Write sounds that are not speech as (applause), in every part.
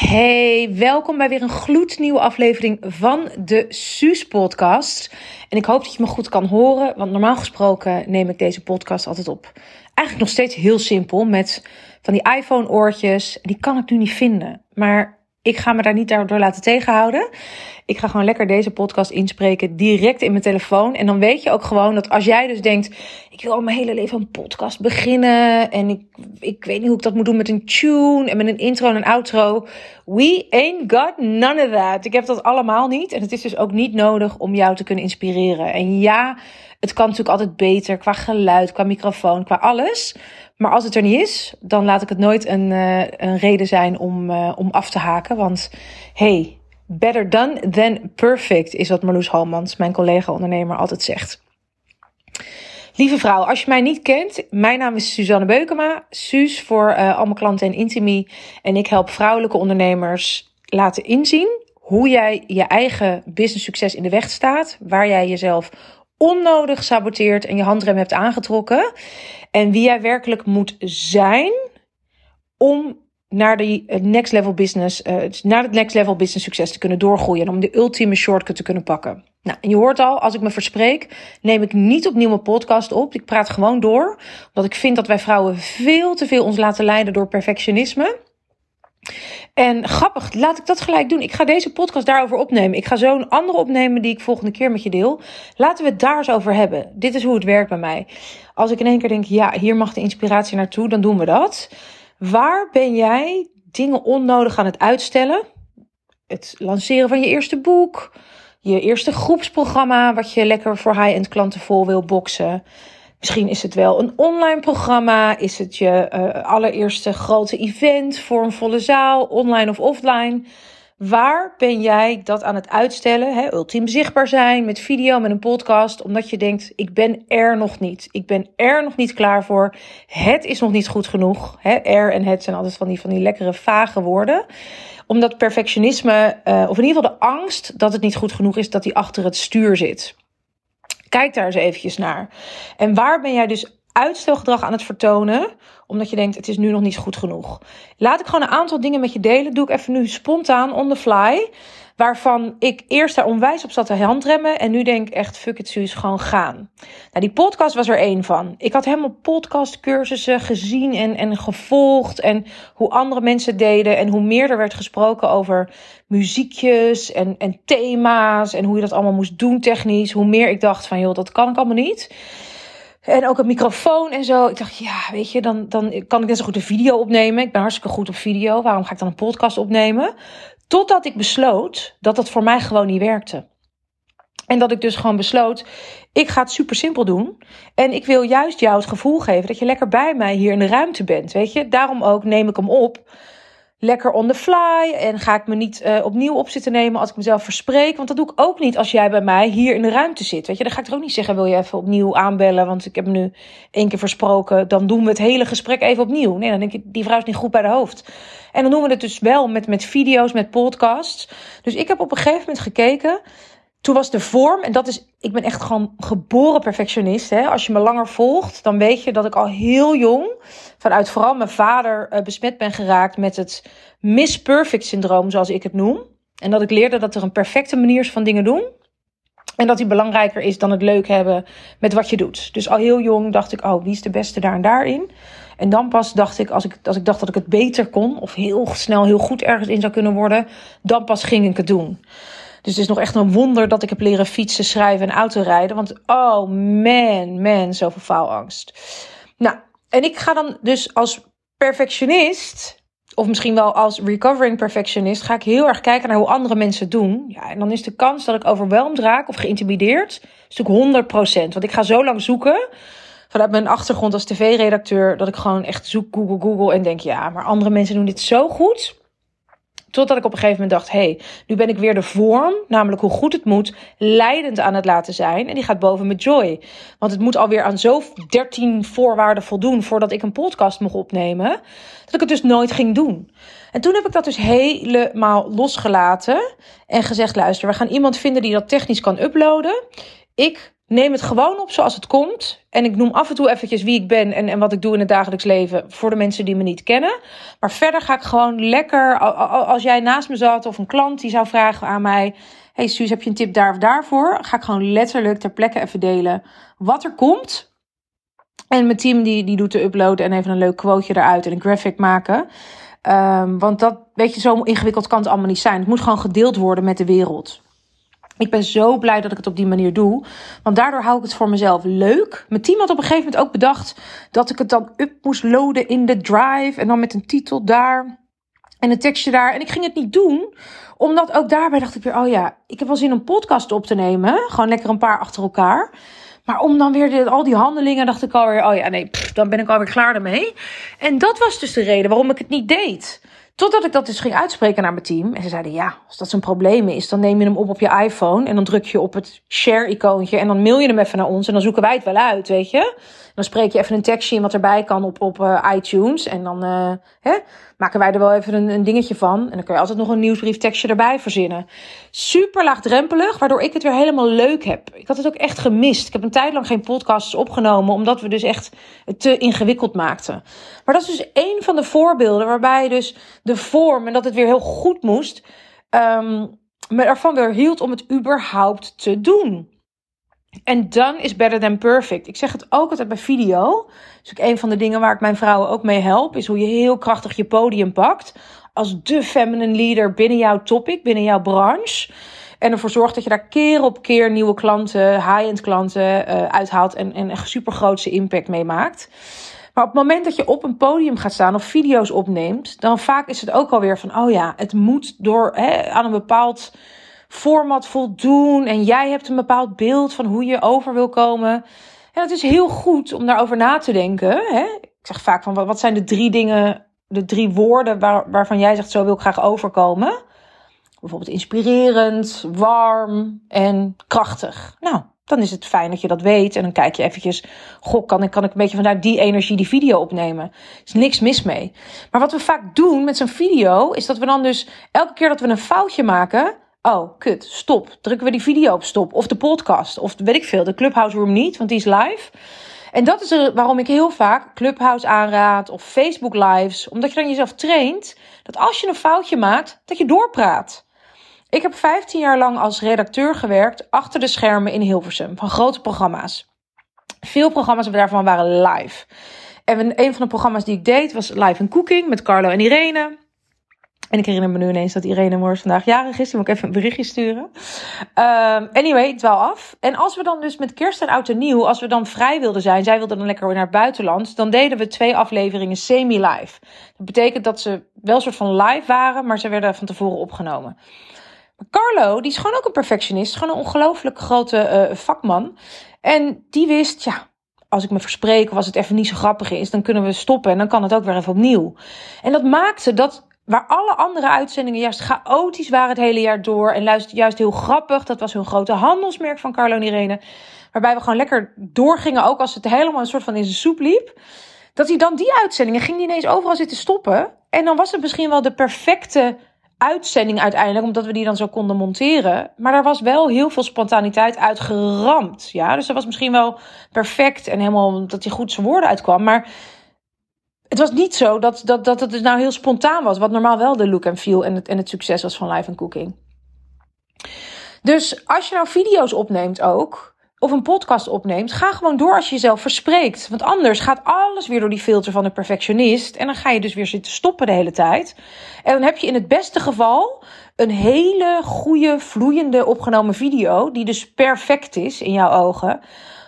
Hey, welkom bij weer een gloednieuwe aflevering van de Suus podcast. En ik hoop dat je me goed kan horen, want normaal gesproken neem ik deze podcast altijd op. Eigenlijk nog steeds heel simpel met van die iPhone oortjes. Die kan ik nu niet vinden, maar ik ga me daar niet door laten tegenhouden. Ik ga gewoon lekker deze podcast inspreken direct in mijn telefoon. En dan weet je ook gewoon dat als jij dus denkt: ik wil al mijn hele leven een podcast beginnen. En ik, ik weet niet hoe ik dat moet doen met een tune en met een intro en een outro. We ain't got none of that. Ik heb dat allemaal niet. En het is dus ook niet nodig om jou te kunnen inspireren. En ja, het kan natuurlijk altijd beter qua geluid, qua microfoon, qua alles. Maar als het er niet is, dan laat ik het nooit een, uh, een reden zijn om, uh, om af te haken. Want hey, better done than perfect is wat Marloes Halmans, mijn collega-ondernemer, altijd zegt. Lieve vrouw, als je mij niet kent, mijn naam is Suzanne Beukema. Suus voor uh, klanten en Intimi. En ik help vrouwelijke ondernemers laten inzien hoe jij je eigen business succes in de weg staat. Waar jij jezelf onnodig saboteert en je handrem hebt aangetrokken. En wie jij werkelijk moet zijn om naar de next level business, uh, naar het next level business succes te kunnen doorgroeien. En om de ultieme shortcut te kunnen pakken. Nou, en je hoort al, als ik me verspreek, neem ik niet opnieuw mijn podcast op. Ik praat gewoon door. Omdat ik vind dat wij vrouwen veel te veel ons laten leiden door perfectionisme. En grappig, laat ik dat gelijk doen. Ik ga deze podcast daarover opnemen. Ik ga zo een andere opnemen die ik volgende keer met je deel. Laten we het daar eens over hebben. Dit is hoe het werkt bij mij. Als ik in één keer denk, ja, hier mag de inspiratie naartoe, dan doen we dat. Waar ben jij dingen onnodig aan het uitstellen? Het lanceren van je eerste boek, je eerste groepsprogramma, wat je lekker voor high-end klanten vol wil boksen. Misschien is het wel een online programma. Is het je uh, allereerste grote event voor een volle zaal, online of offline? Waar ben jij dat aan het uitstellen? Hè? Ultiem zichtbaar zijn met video, met een podcast. Omdat je denkt, ik ben er nog niet. Ik ben er nog niet klaar voor. Het is nog niet goed genoeg. Hè? Er en het zijn altijd van die, van die lekkere vage woorden. Omdat perfectionisme, uh, of in ieder geval de angst dat het niet goed genoeg is, dat die achter het stuur zit. Kijk daar eens eventjes naar. En waar ben jij dus uitstelgedrag aan het vertonen, omdat je denkt het is nu nog niet goed genoeg. Laat ik gewoon een aantal dingen met je delen. Doe ik even nu spontaan on the fly. Waarvan ik eerst daar onwijs op zat te handremmen. En nu denk echt, fuck it, Suus, gewoon gaan. Nou, die podcast was er één van. Ik had helemaal podcastcursussen gezien en, en gevolgd. En hoe andere mensen deden. En hoe meer er werd gesproken over muziekjes en, en thema's. En hoe je dat allemaal moest doen technisch. Hoe meer ik dacht van, joh, dat kan ik allemaal niet. En ook een microfoon en zo. Ik dacht, ja, weet je, dan, dan kan ik net zo goed een video opnemen. Ik ben hartstikke goed op video. Waarom ga ik dan een podcast opnemen? Totdat ik besloot dat dat voor mij gewoon niet werkte. En dat ik dus gewoon besloot, ik ga het super simpel doen. En ik wil juist jou het gevoel geven dat je lekker bij mij hier in de ruimte bent. Weet je, daarom ook neem ik hem op lekker on the fly. En ga ik me niet uh, opnieuw op zitten nemen als ik mezelf verspreek. Want dat doe ik ook niet als jij bij mij hier in de ruimte zit. Weet je, dan ga ik er ook niet zeggen: wil je even opnieuw aanbellen? Want ik heb me nu één keer versproken. Dan doen we het hele gesprek even opnieuw. Nee, dan denk je: die vrouw is niet goed bij de hoofd. En dan doen we het dus wel met, met video's, met podcasts. Dus ik heb op een gegeven moment gekeken. Toen was de vorm, en dat is, ik ben echt gewoon geboren perfectionist. Hè? Als je me langer volgt, dan weet je dat ik al heel jong, vanuit vooral mijn vader, uh, besmet ben geraakt met het Miss Perfect syndroom, zoals ik het noem. En dat ik leerde dat er een perfecte manier is van dingen doen. En dat die belangrijker is dan het leuk hebben met wat je doet. Dus al heel jong dacht ik, oh, wie is de beste daar en daarin? En dan pas dacht ik als, ik, als ik dacht dat ik het beter kon, of heel snel, heel goed ergens in zou kunnen worden, dan pas ging ik het doen. Dus het is nog echt een wonder dat ik heb leren fietsen, schrijven en autorijden. Want oh man, man, zoveel faalangst. Nou, en ik ga dan dus als perfectionist, of misschien wel als recovering perfectionist, ga ik heel erg kijken naar hoe andere mensen doen. Ja, en dan is de kans dat ik overweldigd raak of geïntimideerd, is natuurlijk 100%. Want ik ga zo lang zoeken vanuit mijn achtergrond als tv-redacteur, dat ik gewoon echt zoek Google, Google en denk, ja, maar andere mensen doen dit zo goed. Totdat ik op een gegeven moment dacht: hé, hey, nu ben ik weer de vorm, namelijk hoe goed het moet, leidend aan het laten zijn. En die gaat boven met joy. Want het moet alweer aan zo 13 voorwaarden voldoen voordat ik een podcast mocht opnemen. Dat ik het dus nooit ging doen. En toen heb ik dat dus helemaal losgelaten en gezegd: luister, we gaan iemand vinden die dat technisch kan uploaden. Ik neem het gewoon op zoals het komt. En ik noem af en toe eventjes wie ik ben en, en wat ik doe in het dagelijks leven voor de mensen die me niet kennen. Maar verder ga ik gewoon lekker, als jij naast me zat of een klant die zou vragen aan mij: Hey Suus, heb je een tip daar of daarvoor? Ga ik gewoon letterlijk ter plekke even delen wat er komt. En mijn team die, die doet de upload en even een leuk quoteje eruit en een graphic maken. Um, want dat, weet je, zo ingewikkeld kan het allemaal niet zijn. Het moet gewoon gedeeld worden met de wereld. Ik ben zo blij dat ik het op die manier doe. Want daardoor hou ik het voor mezelf leuk. Mijn team had op een gegeven moment ook bedacht dat ik het dan up moest loaden in de drive. En dan met een titel daar. En een tekstje daar. En ik ging het niet doen. Omdat ook daarbij dacht ik weer, oh ja, ik heb wel zin om een podcast op te nemen. Gewoon lekker een paar achter elkaar. Maar om dan weer al die handelingen, dacht ik alweer, oh ja, nee, dan ben ik alweer klaar ermee. En dat was dus de reden waarom ik het niet deed. Totdat ik dat dus ging uitspreken naar mijn team. En ze zeiden, ja, als dat zo'n probleem is, dan neem je hem op op je iPhone. En dan druk je op het share-icoontje. En dan mail je hem even naar ons. En dan zoeken wij het wel uit, weet je. Dan spreek je even een tekstje in wat erbij kan op, op uh, iTunes. En dan uh, hè, maken wij er wel even een, een, dingetje van. En dan kun je altijd nog een nieuwsbrief tekstje erbij verzinnen. Super laagdrempelig, waardoor ik het weer helemaal leuk heb. Ik had het ook echt gemist. Ik heb een tijd lang geen podcasts opgenomen, omdat we dus echt het te ingewikkeld maakten. Maar dat is dus één van de voorbeelden waarbij dus de vorm en dat het weer heel goed moest, um, ervan weer hield om het überhaupt te doen. En done is better than perfect. Ik zeg het ook altijd bij video. Dus ook een van de dingen waar ik mijn vrouwen ook mee help, is hoe je heel krachtig je podium pakt. Als de feminine leader binnen jouw topic, binnen jouw branche. En ervoor zorgt dat je daar keer op keer nieuwe klanten, high-end klanten uh, uithaalt en, en een super grootse impact mee maakt. Maar op het moment dat je op een podium gaat staan of video's opneemt, dan vaak is het ook alweer van, oh ja, het moet door hè, aan een bepaald format voldoen. En jij hebt een bepaald beeld van hoe je over wil komen. En het is heel goed om daarover na te denken. Hè? Ik zeg vaak van wat zijn de drie dingen, de drie woorden waar, waarvan jij zegt zo wil ik graag overkomen. Bijvoorbeeld inspirerend, warm en krachtig. Nou, dan is het fijn dat je dat weet. En dan kijk je eventjes, goh, kan ik, kan ik een beetje vanuit die energie die video opnemen? Er is niks mis mee. Maar wat we vaak doen met zo'n video, is dat we dan dus elke keer dat we een foutje maken, Oh, kut, stop. Drukken we die video op stop. Of de podcast. Of weet ik veel, de Clubhouse Room niet, want die is live. En dat is waarom ik heel vaak Clubhouse aanraad of Facebook Lives. Omdat je dan jezelf traint dat als je een foutje maakt, dat je doorpraat. Ik heb 15 jaar lang als redacteur gewerkt achter de schermen in Hilversum van grote programma's. Veel programma's daarvan waren live. En een van de programma's die ik deed was Live in Cooking met Carlo en Irene. En ik herinner me nu ineens dat Irene Moors vandaag jarig is. Die moet ik even een berichtje sturen. Um, anyway, wel af. En als we dan dus met kerst en oud en nieuw, als we dan vrij wilden zijn, zij wilde dan lekker naar het buitenland, dan deden we twee afleveringen semi-live. Dat betekent dat ze wel een soort van live waren, maar ze werden van tevoren opgenomen. Carlo, die is gewoon ook een perfectionist, gewoon een ongelooflijk grote uh, vakman. En die wist, ja, als ik me verspreek of als het even niet zo grappig is, dan kunnen we stoppen en dan kan het ook weer even opnieuw. En dat maakte dat Waar alle andere uitzendingen juist chaotisch waren het hele jaar door. En juist heel grappig. Dat was hun grote handelsmerk van Carlo en Irene. Waarbij we gewoon lekker doorgingen. Ook als het helemaal een soort van in zijn soep liep. Dat hij dan die uitzendingen ging die ineens overal zitten stoppen. En dan was het misschien wel de perfecte uitzending uiteindelijk. Omdat we die dan zo konden monteren. Maar er was wel heel veel spontaniteit uitgeramd. Ja, dus dat was misschien wel perfect. En helemaal dat hij goed zijn woorden uitkwam. Maar het was niet zo dat, dat, dat het nou heel spontaan was. Wat normaal wel de look en feel en het, en het succes was van Live and Cooking. Dus als je nou video's opneemt ook, of een podcast opneemt, ga gewoon door als je jezelf verspreekt. Want anders gaat alles weer door die filter van de perfectionist. En dan ga je dus weer zitten stoppen de hele tijd. En dan heb je in het beste geval een hele goede, vloeiende opgenomen video. Die dus perfect is in jouw ogen.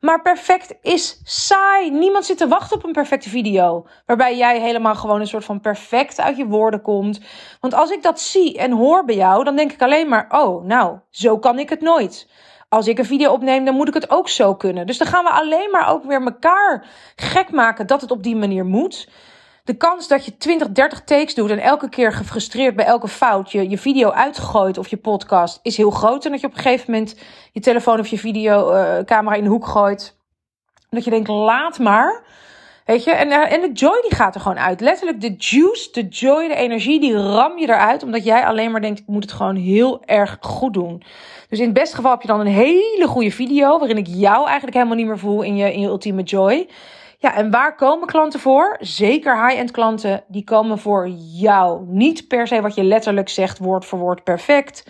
Maar perfect is saai. Niemand zit te wachten op een perfecte video. Waarbij jij helemaal gewoon een soort van perfect uit je woorden komt. Want als ik dat zie en hoor bij jou, dan denk ik alleen maar: oh, nou, zo kan ik het nooit. Als ik een video opneem, dan moet ik het ook zo kunnen. Dus dan gaan we alleen maar ook weer elkaar gek maken dat het op die manier moet de kans dat je 20, 30 takes doet en elke keer gefrustreerd bij elke fout je, je video uitgooit of je podcast is heel groot. En dat je op een gegeven moment je telefoon of je videocamera uh, in de hoek gooit. Dat je denkt, laat maar. Weet je, en, eh, en de joy die gaat er gewoon uit. Letterlijk de juice, de joy, de energie, die ram je eruit. Omdat jij alleen maar denkt, ik moet het gewoon heel erg goed doen. Dus in het beste geval heb je dan een hele goede video. Waarin ik jou eigenlijk helemaal niet meer voel in je, in je ultieme joy. Ja, en waar komen klanten voor? Zeker high-end klanten, die komen voor jou. Niet per se wat je letterlijk zegt, woord voor woord perfect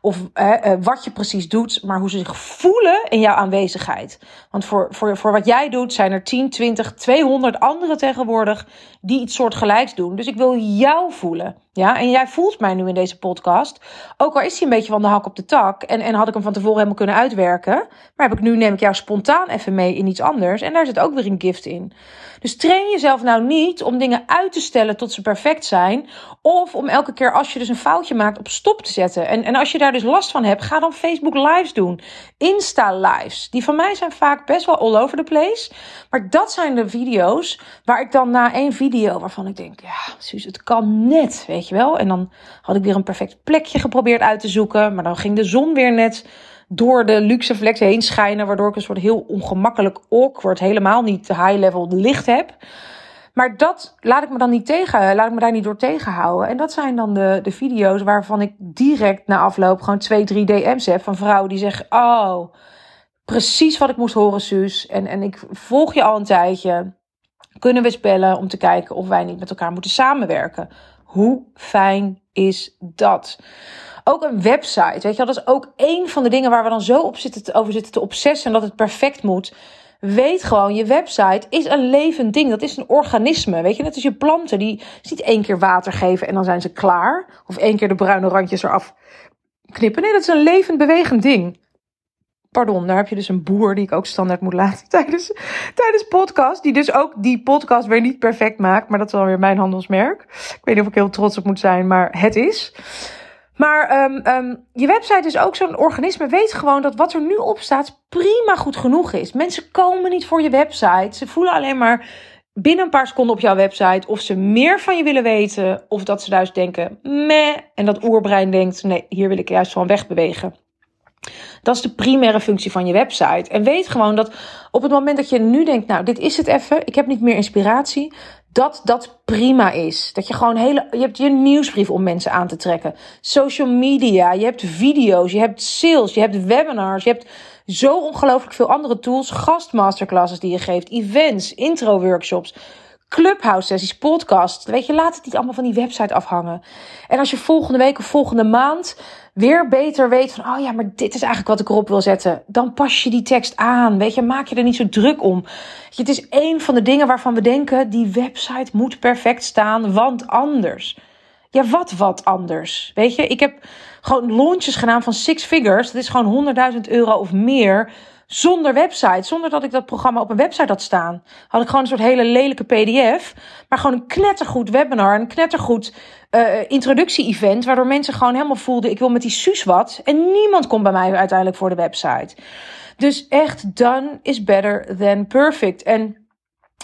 of uh, wat je precies doet, maar hoe ze zich voelen in jouw aanwezigheid. Want voor, voor, voor wat jij doet zijn er 10, 20, 200 anderen tegenwoordig die iets soortgelijks doen. Dus ik wil jou voelen. Ja, en jij voelt mij nu in deze podcast. Ook al is hij een beetje van de hak op de tak. En, en had ik hem van tevoren helemaal kunnen uitwerken. Maar heb ik nu, neem ik jou spontaan even mee in iets anders. En daar zit ook weer een gift in. Dus train jezelf nou niet om dingen uit te stellen tot ze perfect zijn. Of om elke keer als je dus een foutje maakt op stop te zetten. En, en als je daar dus last van hebt, ga dan Facebook lives doen. Insta lives. Die van mij zijn vaak best wel all over the place. Maar dat zijn de video's waar ik dan na één video waarvan ik denk, ja, Suus, het kan net, weet je wel. En dan had ik weer een perfect plekje geprobeerd uit te zoeken. Maar dan ging de zon weer net door de luxe flex heen schijnen. Waardoor ik een soort heel ongemakkelijk awkward, helemaal niet high level licht heb. Maar dat laat ik me dan niet tegen, laat ik me daar niet door tegenhouden. En dat zijn dan de, de video's waarvan ik direct na afloop gewoon twee, drie DM's heb van vrouwen die zeggen: Oh, precies wat ik moest horen, Suus. En, en ik volg je al een tijdje. Kunnen we spellen om te kijken of wij niet met elkaar moeten samenwerken? Hoe fijn is dat? Ook een website, weet je dat is ook één van de dingen waar we dan zo op zitten, over zitten te obsessen en dat het perfect moet. Weet gewoon, je website is een levend ding. Dat is een organisme. Weet je, net als je planten. Die niet één keer water geven en dan zijn ze klaar. Of één keer de bruine randjes eraf knippen. Nee, dat is een levend bewegend ding. Pardon, daar heb je dus een boer die ik ook standaard moet laten (laughs) tijdens, tijdens podcast. Die dus ook die podcast weer niet perfect maakt. Maar dat is alweer mijn handelsmerk. Ik weet niet of ik heel trots op moet zijn, maar het is. Maar um, um, je website is ook zo'n organisme. Weet gewoon dat wat er nu op staat prima goed genoeg is. Mensen komen niet voor je website. Ze voelen alleen maar binnen een paar seconden op jouw website of ze meer van je willen weten. Of dat ze juist denken, meh. En dat oerbrein denkt, nee, hier wil ik juist van wegbewegen. Dat is de primaire functie van je website. En weet gewoon dat op het moment dat je nu denkt, nou, dit is het even, ik heb niet meer inspiratie, dat dat prima is. Dat je gewoon hele, je hebt je nieuwsbrief om mensen aan te trekken. Social media, je hebt video's, je hebt sales, je hebt webinars, je hebt zo ongelooflijk veel andere tools, gastmasterclasses die je geeft, events, intro workshops. Clubhouse sessies, podcasts. Weet je, laat het niet allemaal van die website afhangen. En als je volgende week of volgende maand weer beter weet van, oh ja, maar dit is eigenlijk wat ik erop wil zetten, dan pas je die tekst aan. Weet je, maak je er niet zo druk om. Je, het is een van de dingen waarvan we denken, die website moet perfect staan, want anders. Ja, wat wat anders? Weet je, ik heb gewoon launches gedaan van six figures. Dat is gewoon 100.000 euro of meer zonder website, zonder dat ik dat programma op een website had staan. Had ik gewoon een soort hele lelijke PDF, maar gewoon een knettergoed webinar, een knettergoed uh, introductie-event, waardoor mensen gewoon helemaal voelden: ik wil met die Suus wat. En niemand komt bij mij uiteindelijk voor de website. Dus echt, done is better than perfect. En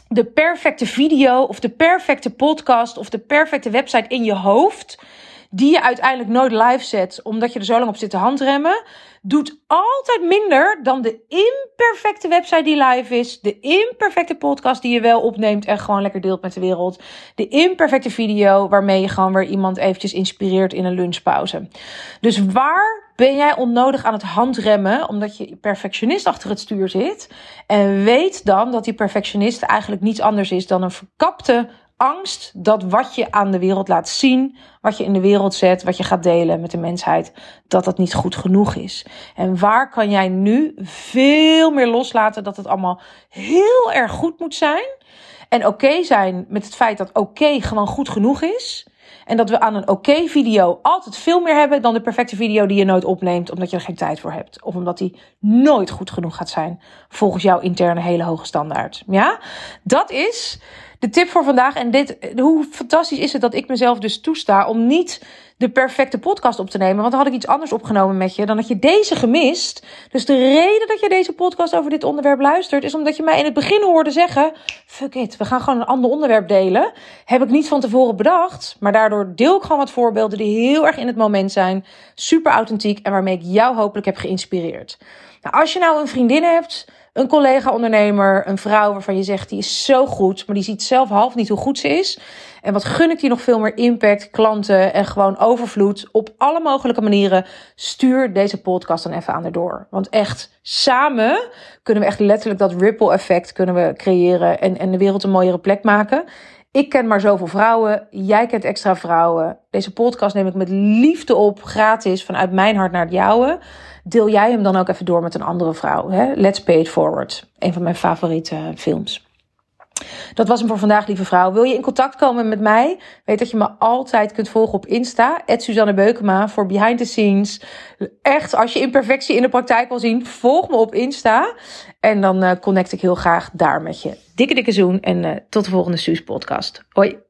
de perfecte video of de perfecte podcast of de perfecte website in je hoofd die je uiteindelijk nooit live zet, omdat je er zo lang op zit te handremmen, doet altijd minder dan de imperfecte website die live is, de imperfecte podcast die je wel opneemt en gewoon lekker deelt met de wereld, de imperfecte video waarmee je gewoon weer iemand eventjes inspireert in een lunchpauze. Dus waar ben jij onnodig aan het handremmen omdat je perfectionist achter het stuur zit? En weet dan dat die perfectionist eigenlijk niets anders is dan een verkapte angst dat wat je aan de wereld laat zien, wat je in de wereld zet, wat je gaat delen met de mensheid, dat dat niet goed genoeg is. En waar kan jij nu veel meer loslaten dat het allemaal heel erg goed moet zijn? En oké zijn met het feit dat oké gewoon goed genoeg is. En dat we aan een oké video altijd veel meer hebben dan de perfecte video die je nooit opneemt omdat je er geen tijd voor hebt. Of omdat die nooit goed genoeg gaat zijn volgens jouw interne hele hoge standaard. Ja, dat is de tip voor vandaag. En dit, hoe fantastisch is het dat ik mezelf dus toesta om niet de perfecte podcast op te nemen. Want dan had ik iets anders opgenomen met je. Dan had je deze gemist. Dus de reden dat je deze podcast over dit onderwerp luistert, is omdat je mij in het begin hoorde zeggen: Fuck it, we gaan gewoon een ander onderwerp delen. Heb ik niet van tevoren bedacht. Maar daardoor deel ik gewoon wat voorbeelden die heel erg in het moment zijn. Super authentiek en waarmee ik jou hopelijk heb geïnspireerd. Nou, als je nou een vriendin hebt een collega-ondernemer, een vrouw waarvan je zegt die is zo goed, maar die ziet zelf half niet hoe goed ze is. En wat gun ik die nog veel meer impact, klanten en gewoon overvloed op alle mogelijke manieren. Stuur deze podcast dan even aan door. Want echt, samen kunnen we echt letterlijk dat ripple effect kunnen we creëren en, en de wereld een mooiere plek maken. Ik ken maar zoveel vrouwen. Jij kent extra vrouwen. Deze podcast neem ik met liefde op, gratis, vanuit mijn hart naar het jouwe. Deel jij hem dan ook even door met een andere vrouw. Hè? Let's Pay It Forward. Een van mijn favoriete films. Dat was hem voor vandaag, lieve vrouw. Wil je in contact komen met mij? Weet dat je me altijd kunt volgen op Insta. Suzanne Beukema voor behind the scenes. Echt, als je imperfectie in de praktijk wil zien, volg me op Insta. En dan uh, connect ik heel graag daar met je. Dikke, dikke zoen en uh, tot de volgende Suus podcast. Hoi.